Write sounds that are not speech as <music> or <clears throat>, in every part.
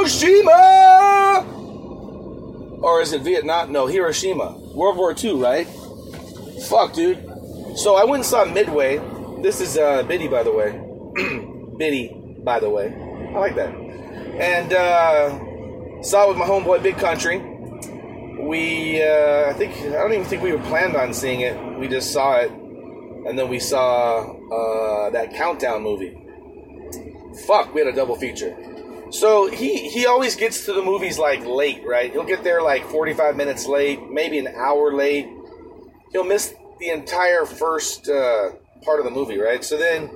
Hiroshima! Or is it Vietnam? No, Hiroshima. World War II, right? Fuck, dude. So I went and saw Midway. This is uh, Biddy, by the way. <clears throat> Biddy, by the way. I like that. And uh, saw it with my homeboy Big Country. We, uh, I think, I don't even think we were planned on seeing it. We just saw it. And then we saw uh, that Countdown movie. Fuck, we had a double feature. So he he always gets to the movies like late, right? He'll get there like 45 minutes late, maybe an hour late. He'll miss the entire first uh, part of the movie, right? So then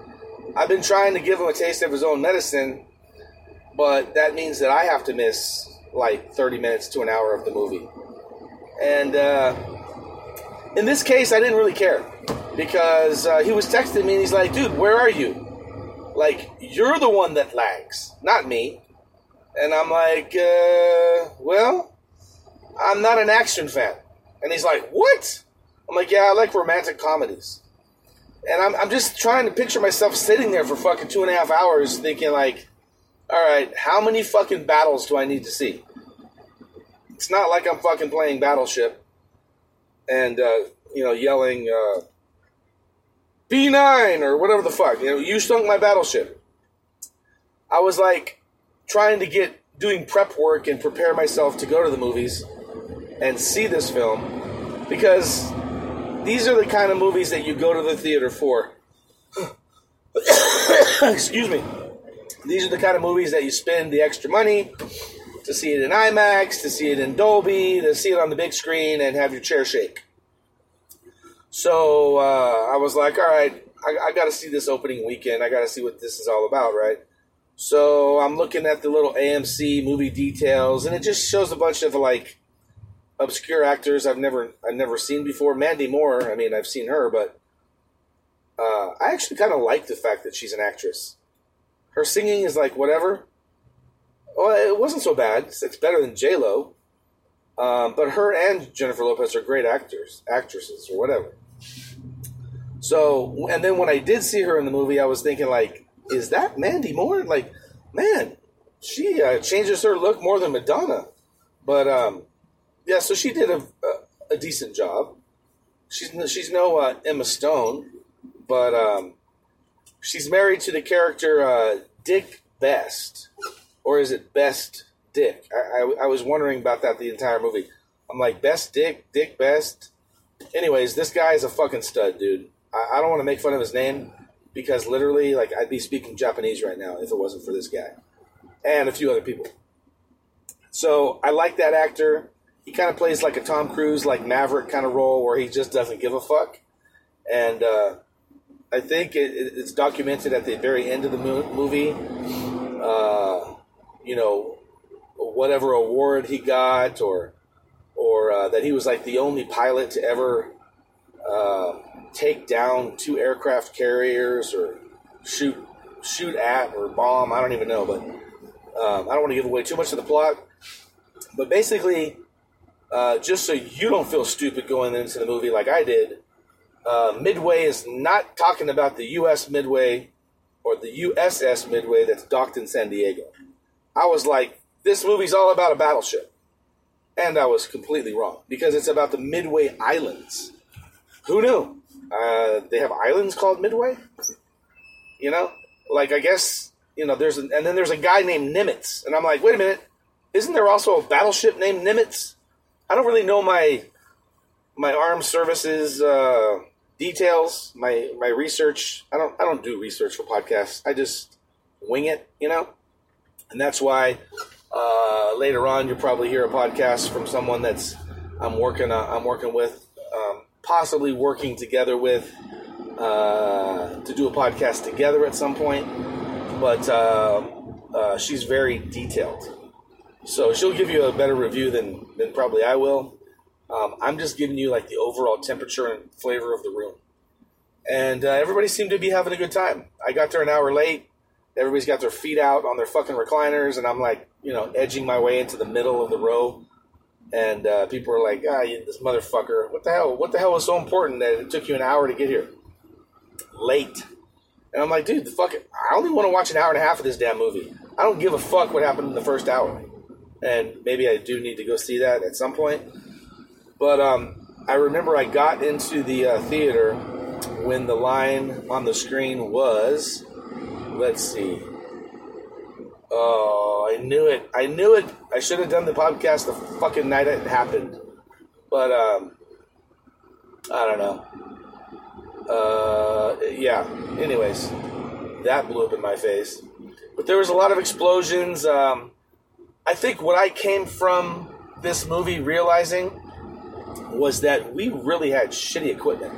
I've been trying to give him a taste of his own medicine, but that means that I have to miss like 30 minutes to an hour of the movie. And uh, in this case, I didn't really care because uh, he was texting me and he's like, dude, where are you? Like, you're the one that lags, not me. And I'm like, uh, well, I'm not an action fan. And he's like, what? I'm like, yeah, I like romantic comedies. And I'm, I'm just trying to picture myself sitting there for fucking two and a half hours thinking, like, all right, how many fucking battles do I need to see? It's not like I'm fucking playing Battleship and, uh, you know, yelling, uh, B9 or whatever the fuck. You know, you sunk my battleship. I was like trying to get, doing prep work and prepare myself to go to the movies and see this film because these are the kind of movies that you go to the theater for. <coughs> Excuse me. These are the kind of movies that you spend the extra money to see it in IMAX, to see it in Dolby, to see it on the big screen and have your chair shake. So uh, I was like, all right, I, I got to see this opening weekend. I got to see what this is all about, right? So I'm looking at the little AMC movie details, and it just shows a bunch of like obscure actors I've never I've never seen before. Mandy Moore, I mean, I've seen her, but uh, I actually kind of like the fact that she's an actress. Her singing is like whatever. Well, it wasn't so bad. It's, better than J Lo. Um, but her and Jennifer Lopez are great actors, actresses, or whatever. So, and then when I did see her in the movie, I was thinking like, is that Mandy Moore? Like, man, she uh, changes her look more than Madonna. But um, yeah, so she did a, a, a decent job. She's she's no uh, Emma Stone, but um, she's married to the character uh, Dick Best, or is it Best Dick? I, I, I was wondering about that the entire movie. I'm like Best Dick, Dick Best. Anyways, this guy is a fucking stud, dude. I, I don't want to make fun of his name because literally, like, I'd be speaking Japanese right now if it wasn't for this guy and a few other people. So I like that actor. He kind of plays like a Tom Cruise, like Maverick kind of role where he just doesn't give a fuck. And uh, I think it, it's documented at the very end of the mo- movie. Uh, you know, whatever award he got, or or uh, that he was like the only pilot to ever uh, take down two aircraft carriers or shoot shoot at or bomb. I don't even know, but um, I don't want to give away too much of the plot. But basically, uh, just so you don't feel stupid going into the movie like I did, uh, Midway is not talking about the U.S. Midway or the USS Midway that's docked in San Diego. I was like, this movie's all about a battleship. And I was completely wrong because it's about the Midway Islands. Who knew? Uh, they have islands called Midway? You know? Like, I guess, you know, there's, a, and then there's a guy named Nimitz. And I'm like, wait a minute, isn't there also a battleship named Nimitz? I don't really know my my armed services uh, details, my my research. I don't I don't do research for podcasts. I just wing it, you know. And that's why uh, later on you'll probably hear a podcast from someone that's I'm working uh, I'm working with, possibly working together with uh, to do a podcast together at some point. But uh, uh, she's very detailed. So she'll give you a better review than, than probably I will. Um, I'm just giving you like the overall temperature and flavor of the room. And uh, everybody seemed to be having a good time. I got there an hour late. Everybody's got their feet out on their fucking recliners, and I'm like, you know, edging my way into the middle of the row. And uh, people are like, ah, you, this motherfucker. What the hell? What the hell was so important that it took you an hour to get here? Late. And I'm like, dude, the fucking, I only want to watch an hour and a half of this damn movie. I don't give a fuck what happened in the first hour. And maybe I do need to go see that at some point. But um, I remember I got into the uh, theater when the line on the screen was, let's see. Oh, I knew it. I knew it. I should have done the podcast the fucking night it happened. But um, I don't know. Uh, yeah. Anyways, that blew up in my face. But there was a lot of explosions. Um, I think what I came from this movie realizing was that we really had shitty equipment.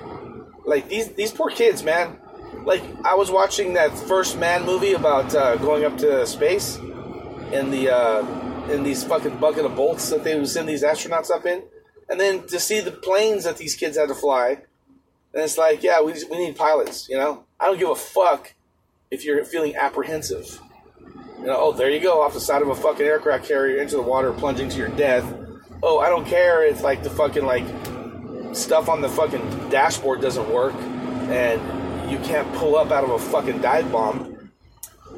Like these these poor kids, man. Like I was watching that first Man movie about uh, going up to space in the uh, in these fucking bucket of bolts that they would send these astronauts up in, and then to see the planes that these kids had to fly, and it's like, yeah, we we need pilots. You know, I don't give a fuck if you're feeling apprehensive. You know, oh, there you go, off the side of a fucking aircraft carrier into the water, plunging to your death. Oh, I don't care if like the fucking like stuff on the fucking dashboard doesn't work and you can't pull up out of a fucking dive bomb.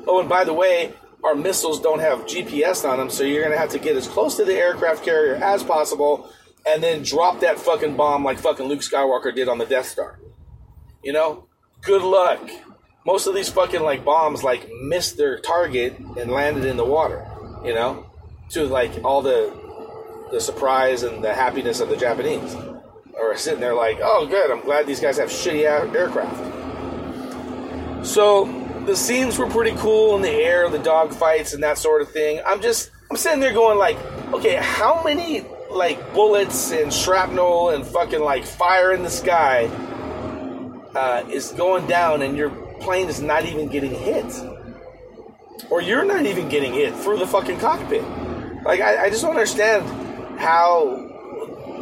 Oh, and by the way, our missiles don't have GPS on them, so you're gonna have to get as close to the aircraft carrier as possible and then drop that fucking bomb like fucking Luke Skywalker did on the Death Star. You know? Good luck. Most of these fucking like bombs like missed their target and landed in the water, you know? To like all the the surprise and the happiness of the Japanese are sitting there like, oh, good, I'm glad these guys have shitty aircraft. So the scenes were pretty cool in the air, the dog fights and that sort of thing. I'm just, I'm sitting there going like, okay, how many like bullets and shrapnel and fucking like fire in the sky uh, is going down and your plane is not even getting hit? Or you're not even getting hit through the fucking cockpit. Like, I, I just don't understand how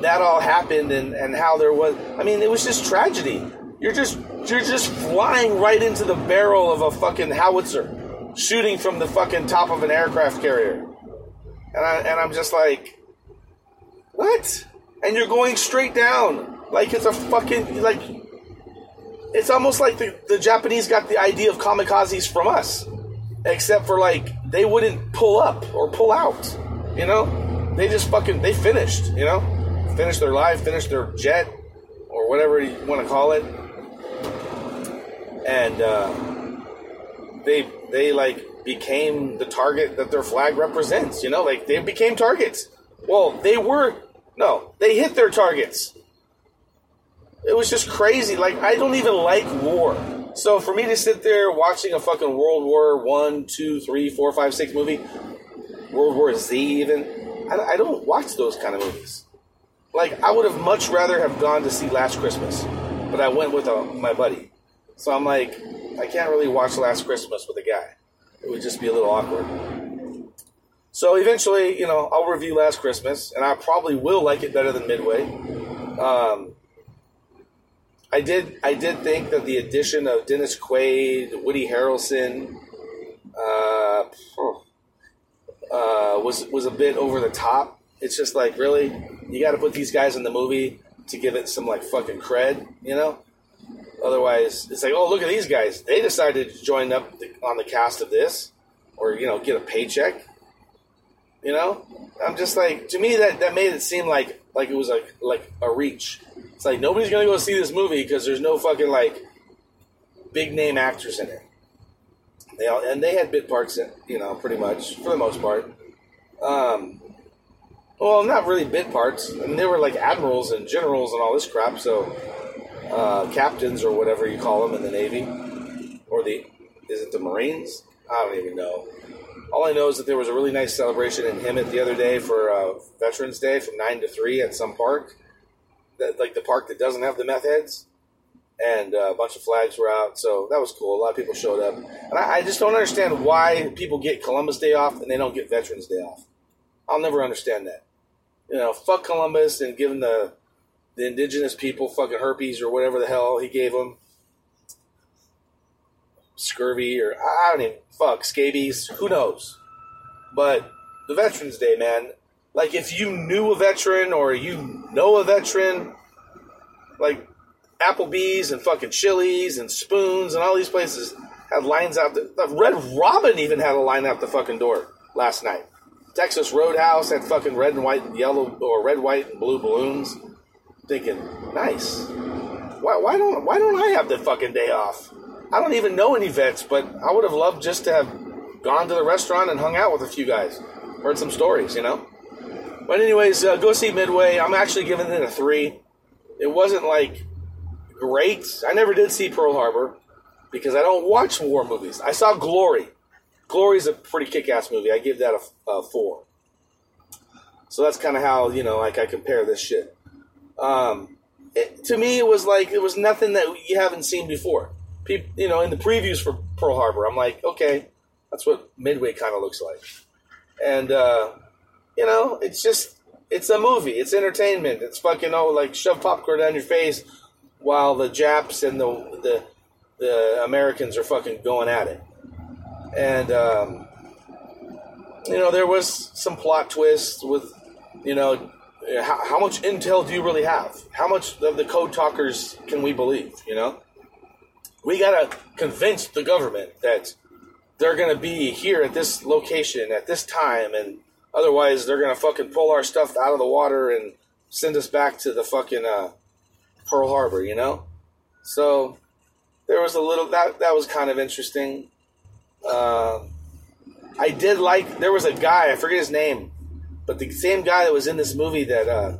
that all happened and, and how there was I mean it was just tragedy. You're just you're just flying right into the barrel of a fucking howitzer, shooting from the fucking top of an aircraft carrier. And I and I'm just like What? And you're going straight down. Like it's a fucking like it's almost like the, the Japanese got the idea of kamikazes from us. Except for like they wouldn't pull up or pull out. You know? They just fucking they finished, you know? Finished their life, finished their jet, or whatever you want to call it. And uh, they they like became the target that their flag represents, you know, like they became targets. Well, they were no, they hit their targets. It was just crazy. Like I don't even like war. So for me to sit there watching a fucking World War One, two, three, four, five, six movie, World War Z even, I, I don't watch those kind of movies. Like I would have much rather have gone to see Last Christmas, but I went with a, uh, my buddy. So I'm like, I can't really watch Last Christmas with a guy. It would just be a little awkward. So eventually, you know, I'll review Last Christmas, and I probably will like it better than Midway. Um, I did, I did think that the addition of Dennis Quaid, Woody Harrelson, uh, uh, was was a bit over the top. It's just like really, you got to put these guys in the movie to give it some like fucking cred, you know. Otherwise, it's like, oh, look at these guys. They decided to join up on the cast of this, or you know, get a paycheck. You know, I'm just like, to me, that that made it seem like like it was like like a reach. It's like nobody's gonna go see this movie because there's no fucking like big name actors in it. They all, and they had bit parts, in, you know, pretty much for the most part. Um, well, not really bit parts. I mean, they were like admirals and generals and all this crap. So, uh, captains or whatever you call them in the Navy, or the is it the Marines? I don't even know. All I know is that there was a really nice celebration in Hemet the other day for uh, Veterans Day from nine to three at some park, that like the park that doesn't have the meth heads and uh, a bunch of flags were out. So that was cool. A lot of people showed up, and I, I, just don't understand why people get Columbus Day off and they don't get Veterans Day off. I'll never understand that. You know, fuck Columbus and give giving the the indigenous people fucking herpes or whatever the hell he gave them, scurvy or I don't even fuck scabies. Who knows? But the Veterans Day, man. Like if you knew a veteran or you know a veteran, like Applebee's and fucking Chili's and Spoons and all these places, had lines out. The, Red Robin even had a line out the fucking door last night. Texas Roadhouse had fucking red and white and yellow or red, white, and blue balloons. Thinking, nice. Why, why don't why don't I have the fucking day off? I don't even know any vets, but I would have loved just to have gone to the restaurant and hung out with a few guys, heard some stories, you know. But anyways, uh, go see Midway. I'm actually giving it a three. It wasn't like great. I never did see Pearl Harbor because I don't watch war movies. I saw Glory. Glory is a pretty kick-ass movie. I give that a, a four. So that's kind of how you know, like I compare this shit. Um, it, to me, it was like it was nothing that you haven't seen before. People, you know, in the previews for Pearl Harbor, I'm like, okay, that's what Midway kind of looks like, and uh, you know, it's just it's a movie. It's entertainment. It's fucking oh, like shove popcorn down your face while the Japs and the the the Americans are fucking going at it. And um, you know, there was some plot twists with you know how, how much intel do you really have? How much of the code talkers can we believe? You know, we gotta convince the government that they're gonna be here at this location at this time, and otherwise they're gonna fucking pull our stuff out of the water and send us back to the fucking uh, Pearl Harbor. You know, so there was a little that that was kind of interesting. Uh, I did like there was a guy I forget his name, but the same guy that was in this movie that uh,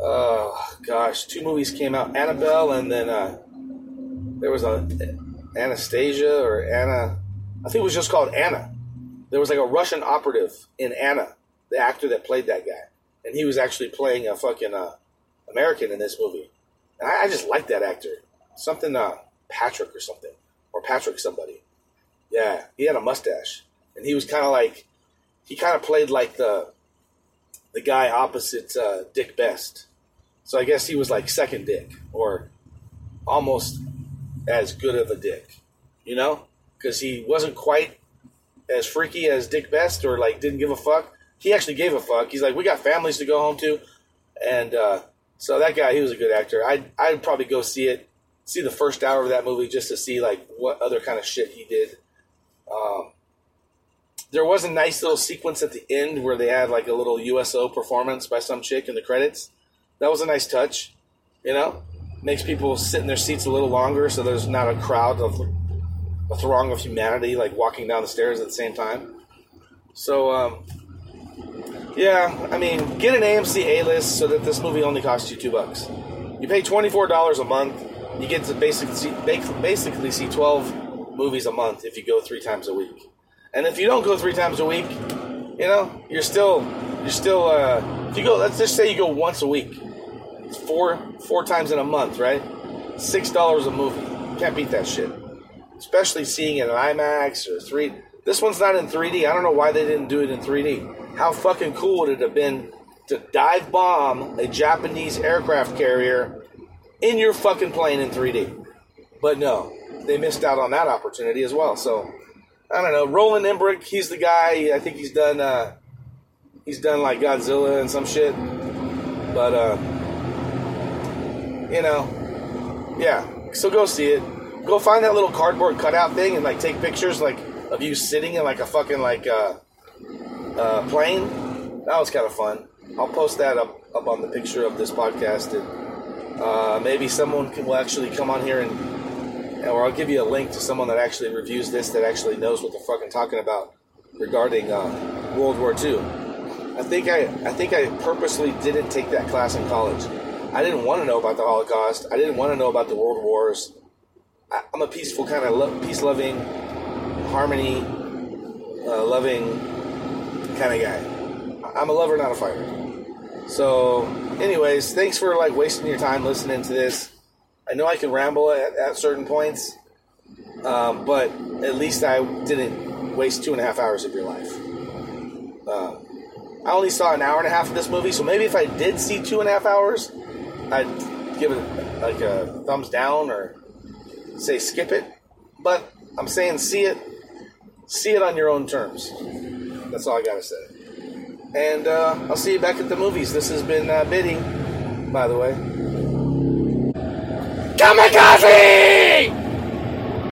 oh gosh, two movies came out, Annabelle, and then uh, there was a Anastasia or Anna. I think it was just called Anna. There was like a Russian operative in Anna, the actor that played that guy, and he was actually playing a fucking uh, American in this movie. And I, I just like that actor. Something uh, Patrick or something, or Patrick somebody. Yeah, he had a mustache, and he was kind of like he kind of played like the the guy opposite uh, Dick Best. So I guess he was like second Dick, or almost as good of a Dick, you know, because he wasn't quite as freaky as Dick Best, or like didn't give a fuck. He actually gave a fuck. He's like, we got families to go home to, and uh, so that guy, he was a good actor. I'd I'd probably go see it, see the first hour of that movie just to see like what other kind of shit he did. Um, there was a nice little sequence at the end where they had like a little USO performance by some chick in the credits. That was a nice touch, you know. Makes people sit in their seats a little longer, so there's not a crowd of a throng of humanity like walking down the stairs at the same time. So, um, yeah, I mean, get an AMC A list so that this movie only costs you two bucks. You pay twenty four dollars a month. You get to basically see, basically see twelve movies a month if you go three times a week. And if you don't go three times a week, you know, you're still you're still uh, if you go let's just say you go once a week. It's four four times in a month, right? Six dollars a movie. Can't beat that shit. Especially seeing it in IMAX or three this one's not in 3D. I don't know why they didn't do it in 3D. How fucking cool would it have been to dive bomb a Japanese aircraft carrier in your fucking plane in 3D? But no, they missed out on that opportunity as well. So I don't know. Roland Emmerich, he's the guy. I think he's done. Uh, he's done like Godzilla and some shit. But uh, you know, yeah. So go see it. Go find that little cardboard cutout thing and like take pictures like of you sitting in like a fucking like uh, uh, plane. That was kind of fun. I'll post that up up on the picture of this podcast, and uh, maybe someone can, will actually come on here and, or I'll give you a link to someone that actually reviews this that actually knows what they're fucking talking about regarding uh, World War II. I think I I think I purposely didn't take that class in college. I didn't want to know about the Holocaust. I didn't want to know about the World Wars. I, am a peaceful kind of lo- peace loving, harmony uh, loving kind of guy. I'm a lover, not a fighter. So, anyways, thanks for like wasting your time listening to this. I know I can ramble at, at certain points, um, but at least I didn't waste two and a half hours of your life. Uh, I only saw an hour and a half of this movie, so maybe if I did see two and a half hours, I'd give it like a thumbs down or say skip it. But I'm saying see it, see it on your own terms. That's all I gotta say. And uh, I'll see you back at the movies. This has been uh, Biddy, by the way. Kamikaze!